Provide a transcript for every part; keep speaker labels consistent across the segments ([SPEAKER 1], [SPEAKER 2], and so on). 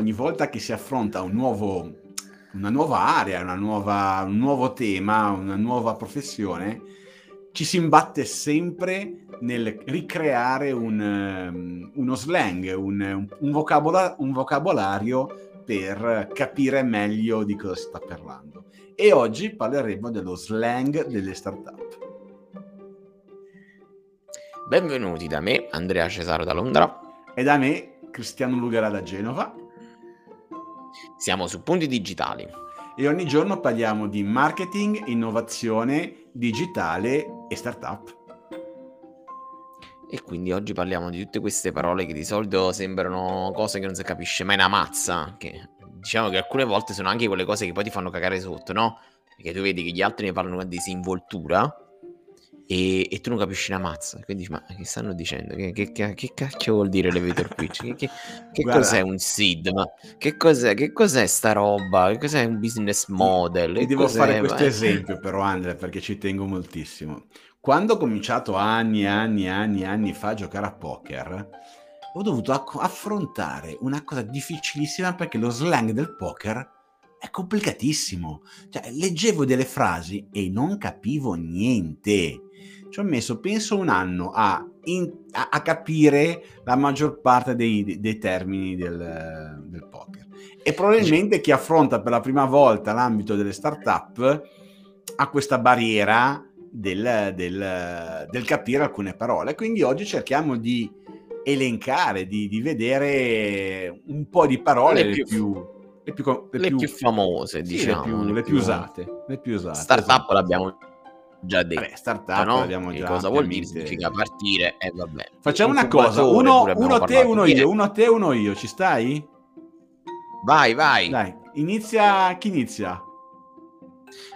[SPEAKER 1] ogni volta che si affronta un nuovo, una nuova area, una nuova, un nuovo tema, una nuova professione, ci si imbatte sempre nel ricreare un, um, uno slang, un, un, vocabola- un vocabolario per capire meglio di cosa si sta parlando. E oggi parleremo dello slang delle startup.
[SPEAKER 2] Benvenuti da me, Andrea Cesaro da Londra.
[SPEAKER 1] E da me, Cristiano Lugara da Genova.
[SPEAKER 2] Siamo su Punti Digitali.
[SPEAKER 1] E ogni giorno parliamo di marketing, innovazione digitale e startup.
[SPEAKER 2] E quindi oggi parliamo di tutte queste parole che di solito sembrano cose che non si capisce mai una mazza. Che diciamo che alcune volte sono anche quelle cose che poi ti fanno cagare sotto, no? Perché tu vedi che gli altri ne parlano con disinvoltura e, e, tu non capisci una mazza. Quindi dici, ma che stanno dicendo? Che, che, che, che cacchio vuol dire elevator pitch? Che, che cos'è un SID? Ma che cos'è, che cos'è sta roba? Che cos'è un business model?
[SPEAKER 1] Ti devo fare questo esempio però Andrea perché ci tengo moltissimo. Quando ho cominciato anni e anni e anni e anni fa a giocare a poker, ho dovuto affrontare una cosa difficilissima perché lo slang del poker è complicatissimo. Cioè, leggevo delle frasi e non capivo niente. Ci ho messo penso un anno a, in, a, a capire la maggior parte dei, dei termini del, del, poker. E probabilmente chi affronta per la prima volta l'ambito delle start-up ha questa barriera del, del, del capire alcune parole. Quindi oggi cerchiamo di elencare di, di vedere un po' di parole le più, più
[SPEAKER 2] le più, le le più, più famose, sì, diciamo.
[SPEAKER 1] Le più, le più, usate. Le più usate.
[SPEAKER 2] Startup esatto. l'abbiamo già detto.
[SPEAKER 1] Vabbè, startup no? l'abbiamo già.
[SPEAKER 2] cosa vuol dire? Significa partire e eh, vabbè.
[SPEAKER 1] Facciamo una cosa, uno, uno te, uno io, uno te, uno io, ci stai?
[SPEAKER 2] Vai, vai.
[SPEAKER 1] Dai, inizia, chi inizia?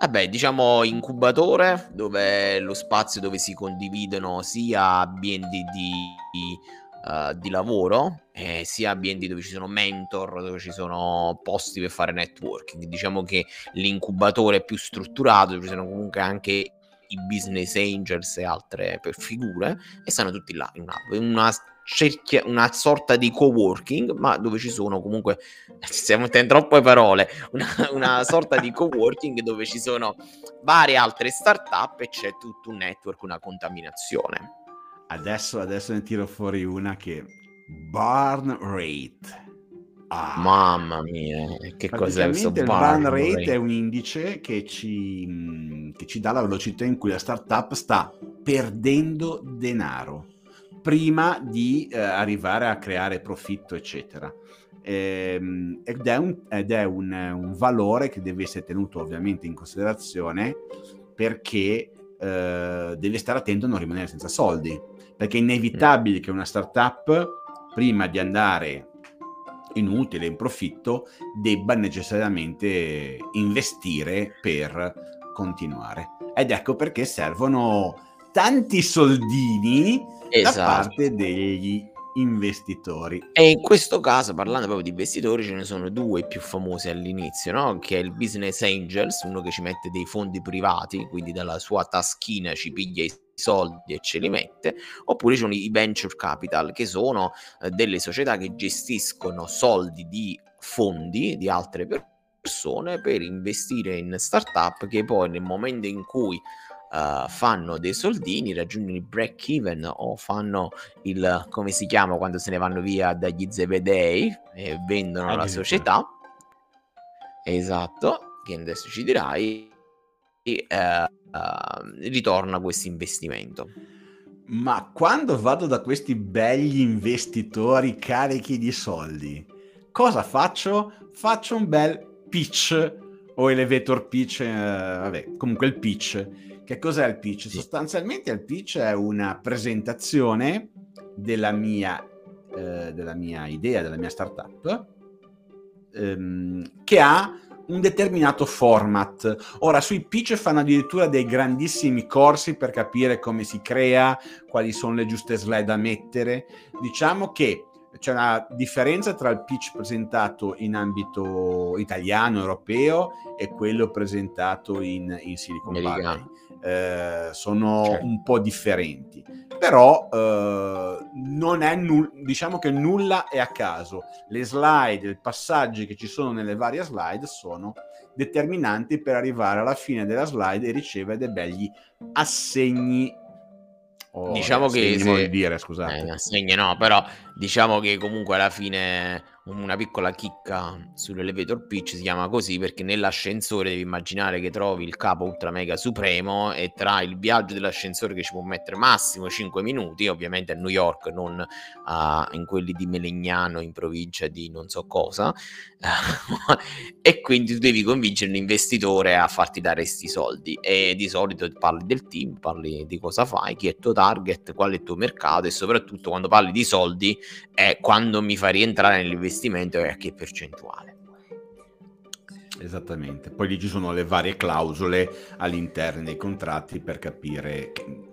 [SPEAKER 2] Vabbè, diciamo incubatore, dove lo spazio dove si condividono sia ambienti di, uh, di lavoro, eh, sia ambienti dove ci sono mentor, dove ci sono posti per fare networking. Diciamo che l'incubatore è più strutturato, ci sono comunque anche i business angels e altre figure e stanno tutti là in un'app, una, cerchia, una sorta di co-working, ma dove ci sono comunque, stiamo mettendo troppe parole, una, una sorta di co-working dove ci sono varie altre startup e c'è tutto un network, una contaminazione.
[SPEAKER 1] Adesso, adesso ne tiro fuori una che burn rate
[SPEAKER 2] Ah, Mamma mia, che cos'è questo
[SPEAKER 1] il burn rate? rate? È un indice che ci, mm, che ci dà la velocità in cui la startup sta perdendo denaro prima di eh, arrivare a creare profitto, eccetera. Ehm, ed è, un, ed è un, un, valore che deve essere tenuto ovviamente in considerazione perché eh, deve stare attento a non rimanere senza soldi, perché è inevitabile che una startup prima di andare inutile, in profitto, debba necessariamente investire per continuare. Ed ecco perché servono tanti soldini esatto. da parte degli investitori.
[SPEAKER 2] E in questo caso, parlando proprio di investitori, ce ne sono due più famosi all'inizio, no? che è il Business Angels, uno che ci mette dei fondi privati, quindi dalla sua taschina ci piglia i soldi e ce li mette, oppure ci sono i venture capital, che sono eh, delle società che gestiscono soldi di fondi di altre persone per investire in startup che poi nel momento in cui Uh, fanno dei soldini, raggiungono il break even o fanno il come si chiama quando se ne vanno via dagli zebedei e vendono la società. Esatto, che adesso ci dirai. E, uh, uh, ritorna questo investimento.
[SPEAKER 1] Ma quando vado da questi begli investitori carichi di soldi, cosa faccio? Faccio un bel pitch o elevator pitch, eh, vabbè, comunque il pitch. Che cos'è il pitch? Sì. Sostanzialmente il pitch è una presentazione della mia, eh, della mia idea, della mia startup, ehm, che ha un determinato format. Ora, sui pitch fanno addirittura dei grandissimi corsi per capire come si crea, quali sono le giuste slide da mettere. Diciamo che c'è una differenza tra il pitch presentato in ambito italiano, europeo e quello presentato in, in Silicon Valley. Eh, sono certo. un po' differenti, però eh, non è nulla, diciamo che nulla è a caso. Le slide, i passaggi che ci sono nelle varie slide sono determinanti per arrivare alla fine della slide e ricevere dei begli assegni
[SPEAKER 2] Oh, diciamo che
[SPEAKER 1] se... dire, scusate.
[SPEAKER 2] Eh, assegni no, però diciamo che comunque alla fine una piccola chicca sull'elevator pitch si chiama così perché nell'ascensore devi immaginare che trovi il capo ultra mega supremo e tra il viaggio dell'ascensore che ci può mettere massimo 5 minuti ovviamente a New York non uh, in quelli di Melegnano in provincia di non so cosa e quindi tu devi convincere l'investitore a farti dare questi soldi. E di solito parli del team parli di cosa fai chi è il tuo target qual è il tuo mercato e soprattutto quando parli di soldi è quando mi fai rientrare nell'investimento investimento e a che percentuale.
[SPEAKER 1] Esattamente, poi lì ci sono le varie clausole all'interno dei contratti per capire,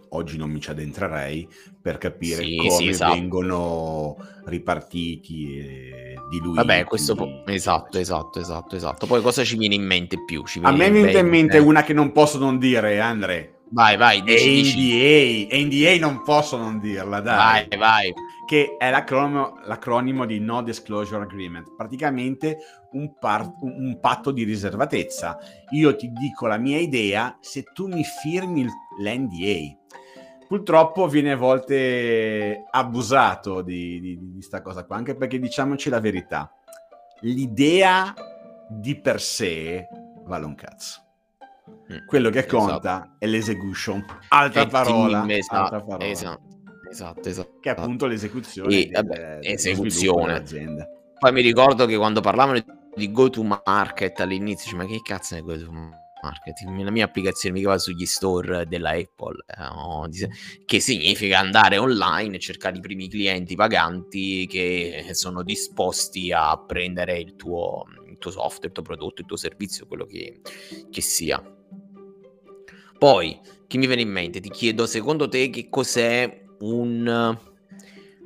[SPEAKER 1] oggi non mi ci addentrerei, per capire sì, come sì, esatto. vengono ripartiti e diluiti.
[SPEAKER 2] Vabbè, questo po- esatto, esatto, esatto, esatto. Poi cosa ci viene in mente più?
[SPEAKER 1] a me viene in mente una che non posso non dire, Andre.
[SPEAKER 2] Vai, vai,
[SPEAKER 1] dici, NDA, NDA non posso non dirla, dai.
[SPEAKER 2] Vai, vai
[SPEAKER 1] che è l'acronimo, l'acronimo, di No Disclosure Agreement, praticamente un, par- un, patto di riservatezza. Io ti dico la mia idea se tu mi firmi l'NDA. Purtroppo viene a volte abusato di questa cosa qua, anche perché diciamoci la verità, l'idea di per sé vale un cazzo. Mm, quello che conta esatto. è l'esecution. Altra parola,
[SPEAKER 2] esatto, altra parola. Esatto. Esatto, esatto.
[SPEAKER 1] Che è appunto l'esecuzione. E,
[SPEAKER 2] vabbè, esecuzione. Poi mi ricordo che quando parlavano di go to market all'inizio, ma che cazzo è go to market? La mia applicazione mica va sugli store della Apple, eh, che significa andare online e cercare i primi clienti paganti che sono disposti a prendere il tuo, il tuo software, il tuo prodotto, il tuo servizio, quello che, che sia. Poi, chi mi viene in mente? Ti chiedo, secondo te, che cos'è un...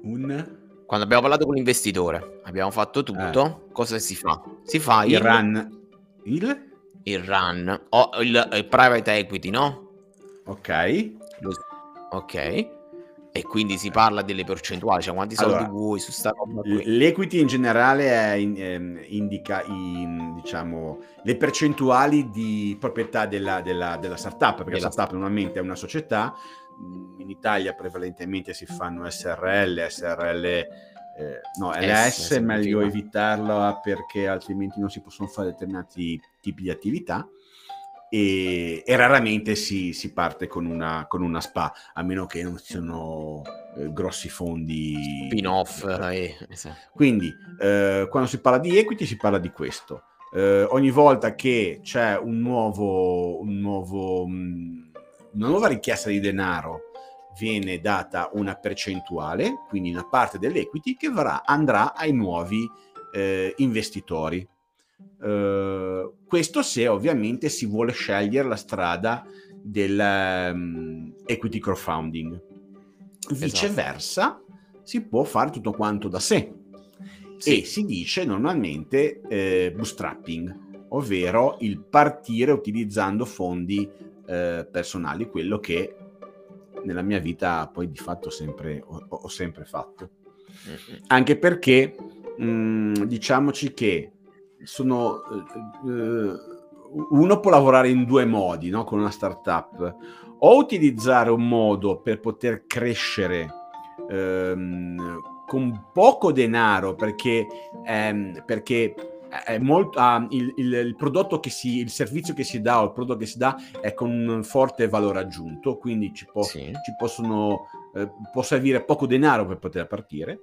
[SPEAKER 1] un...
[SPEAKER 2] Quando abbiamo parlato con l'investitore, abbiamo fatto tutto, eh. cosa si fa? Si fa
[SPEAKER 1] il, il run.
[SPEAKER 2] Il? Il run. O il, il private equity, no?
[SPEAKER 1] Ok.
[SPEAKER 2] Ok. E quindi si parla delle percentuali, cioè quanti soldi allora, vuoi su sta roba
[SPEAKER 1] qui. L'equity in generale in, eh, indica i, diciamo, le percentuali di proprietà della, della, della startup, perché la startup normalmente è una società in Italia prevalentemente si fanno SRL, SRL, eh, no, LS è meglio evitarlo perché altrimenti non si possono fare determinati tipi di attività e, e raramente si, si, parte con una, con una SPA, a meno che non siano eh, grossi fondi.
[SPEAKER 2] Spin-off.
[SPEAKER 1] Eh, esatto. Quindi eh, quando si parla di equity si parla di questo. Eh, ogni volta che c'è un nuovo, un nuovo mm, una nuova richiesta di denaro viene data una percentuale, quindi una parte dell'equity che varrà, andrà ai nuovi eh, investitori. Uh, questo se ovviamente si vuole scegliere la strada del um, equity crowdfunding. Viceversa, esatto. si può fare tutto quanto da sé. Sì. E si dice normalmente eh, bootstrapping, ovvero il partire utilizzando fondi eh, personali, quello che nella mia vita poi di fatto sempre, ho, ho sempre fatto. Anche perché mh, mm, diciamoci che sono... Eh, uno può lavorare in due modi no? con una startup, o utilizzare un modo per poter crescere ehm, con poco denaro perché, ehm, perché molto, uh, il, il, il, prodotto che si, il servizio che si dà o il prodotto che si dà è con un forte valore aggiunto, quindi ci può, sì. ci possono, eh, può servire poco denaro per poter partire.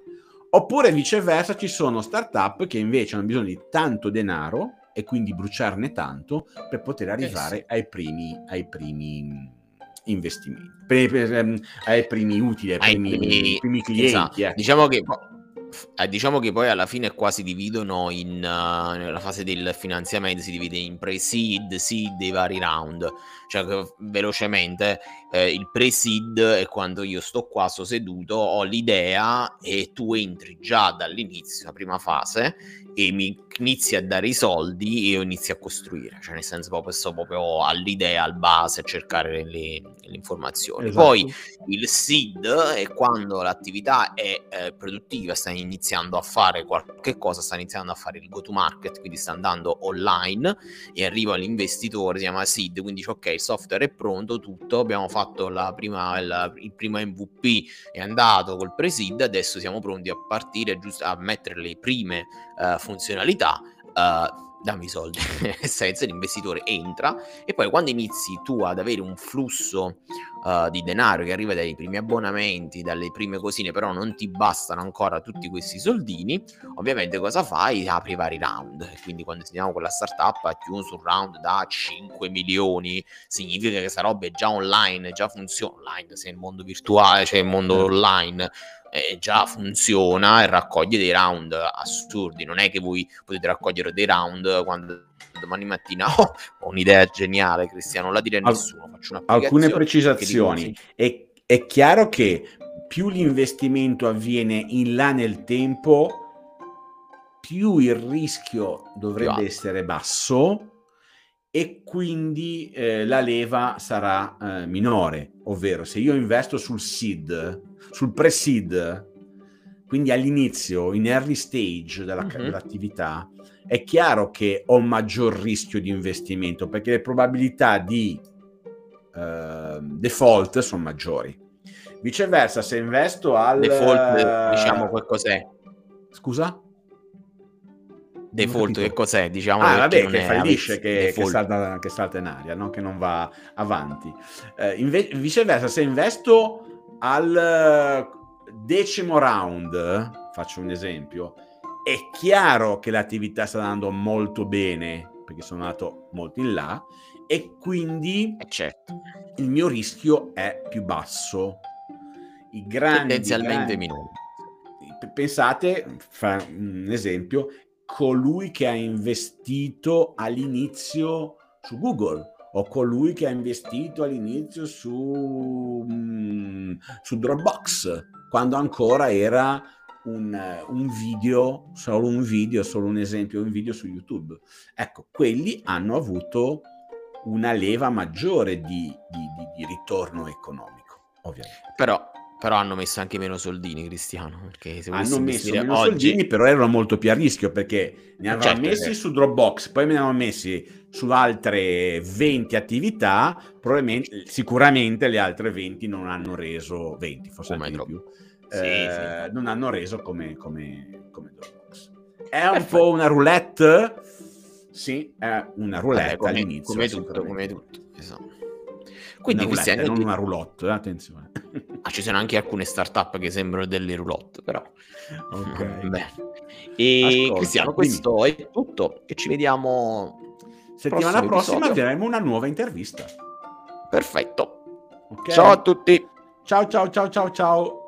[SPEAKER 1] Oppure viceversa ci sono startup che invece hanno bisogno di tanto denaro e quindi bruciarne tanto per poter arrivare eh sì. ai, primi, ai primi investimenti, per, per, um, ai primi utili, ai, ai primi, primi, primi clienti. Esatto.
[SPEAKER 2] Ecco. Diciamo che eh, diciamo che poi alla fine qua si dividono in uh, nella fase del finanziamento si divide in pre-seed, seed e vari round. Cioè velocemente eh, il pre-seed è quando io sto qua, sto seduto, ho l'idea e tu entri già dall'inizio, la prima fase, e mi inizi a dare i soldi e io inizio a costruire, cioè nel senso proprio sto proprio all'idea, al base, a cercare le, le informazioni. Esatto. Poi il seed è quando l'attività è eh, produttiva, sta iniziando a fare qualche cosa, sta iniziando a fare il go to market, quindi sta andando online e arriva l'investitore, si chiama seed, quindi dice ok, il software è pronto, tutto, abbiamo fatto la prima, la, il primo MVP, è andato col pre-seed, adesso siamo pronti a partire giusto a mettere le prime uh, funzionalità, uh, dammi i soldi, nel senso l'investitore entra. E poi quando inizi tu ad avere un flusso uh, di denaro che arriva dai primi abbonamenti, dalle prime cosine, però non ti bastano ancora tutti questi soldini, ovviamente cosa fai? Apri vari round, quindi quando sentiamo quella startup ha chiuso un round da 5 milioni, significa che questa roba è già online, già funziona. Online, se il mondo virtuale, cioè il mondo certo. online eh, già funziona e raccoglie dei round assurdi. Non è che voi potete raccogliere dei round quando domani mattina oh, ho un'idea geniale, Cristiano, non la dire a nessuno. Faccio
[SPEAKER 1] Alcune precisazioni. È, è chiaro che più l'investimento avviene in là nel tempo, più il rischio dovrebbe essere basso e quindi eh, la leva sarà eh, minore, ovvero se io investo sul seed, sul pre-seed, quindi all'inizio, in early stage della, mm-hmm. dell'attività, è chiaro che ho maggior rischio di investimento perché le probabilità di uh, default sono maggiori. Viceversa, se investo al...
[SPEAKER 2] Default, diciamo qualcos'è.
[SPEAKER 1] Scusa?
[SPEAKER 2] Default che cos'è? Diciamo
[SPEAKER 1] ah, vabbè, che fallisce, che, che, salta, che, salta, in aria, no? che non va avanti. Eh, inve- viceversa, se investo al decimo round, faccio un esempio, è chiaro che l'attività sta andando molto bene, perché sono andato molto in là, e quindi
[SPEAKER 2] eh, certo.
[SPEAKER 1] il mio rischio è più basso. I grandi...
[SPEAKER 2] Tendenzialmente grandi... minore.
[SPEAKER 1] Pensate, fa un esempio, colui che ha investito all'inizio su Google o colui che ha investito all'inizio su, mm, su Dropbox, quando ancora era un, un, video, solo un video, solo un esempio, un video su YouTube. Ecco, quelli hanno avuto una leva maggiore di, di, di, di ritorno economico, ovviamente.
[SPEAKER 2] Però però hanno messo anche meno soldini, Cristiano. Perché
[SPEAKER 1] se hanno messo meno oggi... soldini, però erano molto più a rischio perché ne avevano certo, messi certo. su Dropbox, poi ne avevano messi su altre 20 attività. Probabilmente, sicuramente le altre 20 non hanno reso 20, forse come anche di più. Sì, eh, sì. Non hanno reso come, come, come Dropbox. È un po' una roulette. Sì, è una roulette Vabbè, come, all'inizio.
[SPEAKER 2] Come tutto, come tutto. Esatto.
[SPEAKER 1] Quindi una roulette, non una roulotte, eh, attenzione.
[SPEAKER 2] Ah, ci sono anche alcune startup che sembrano delle roulotte, però.
[SPEAKER 1] Ok.
[SPEAKER 2] Beh. E Ascolta, Cristiano, questo quindi... è tutto e ci vediamo
[SPEAKER 1] settimana prossima avremo una nuova intervista.
[SPEAKER 2] Perfetto. Okay. Ciao a tutti.
[SPEAKER 1] Ciao ciao ciao ciao ciao.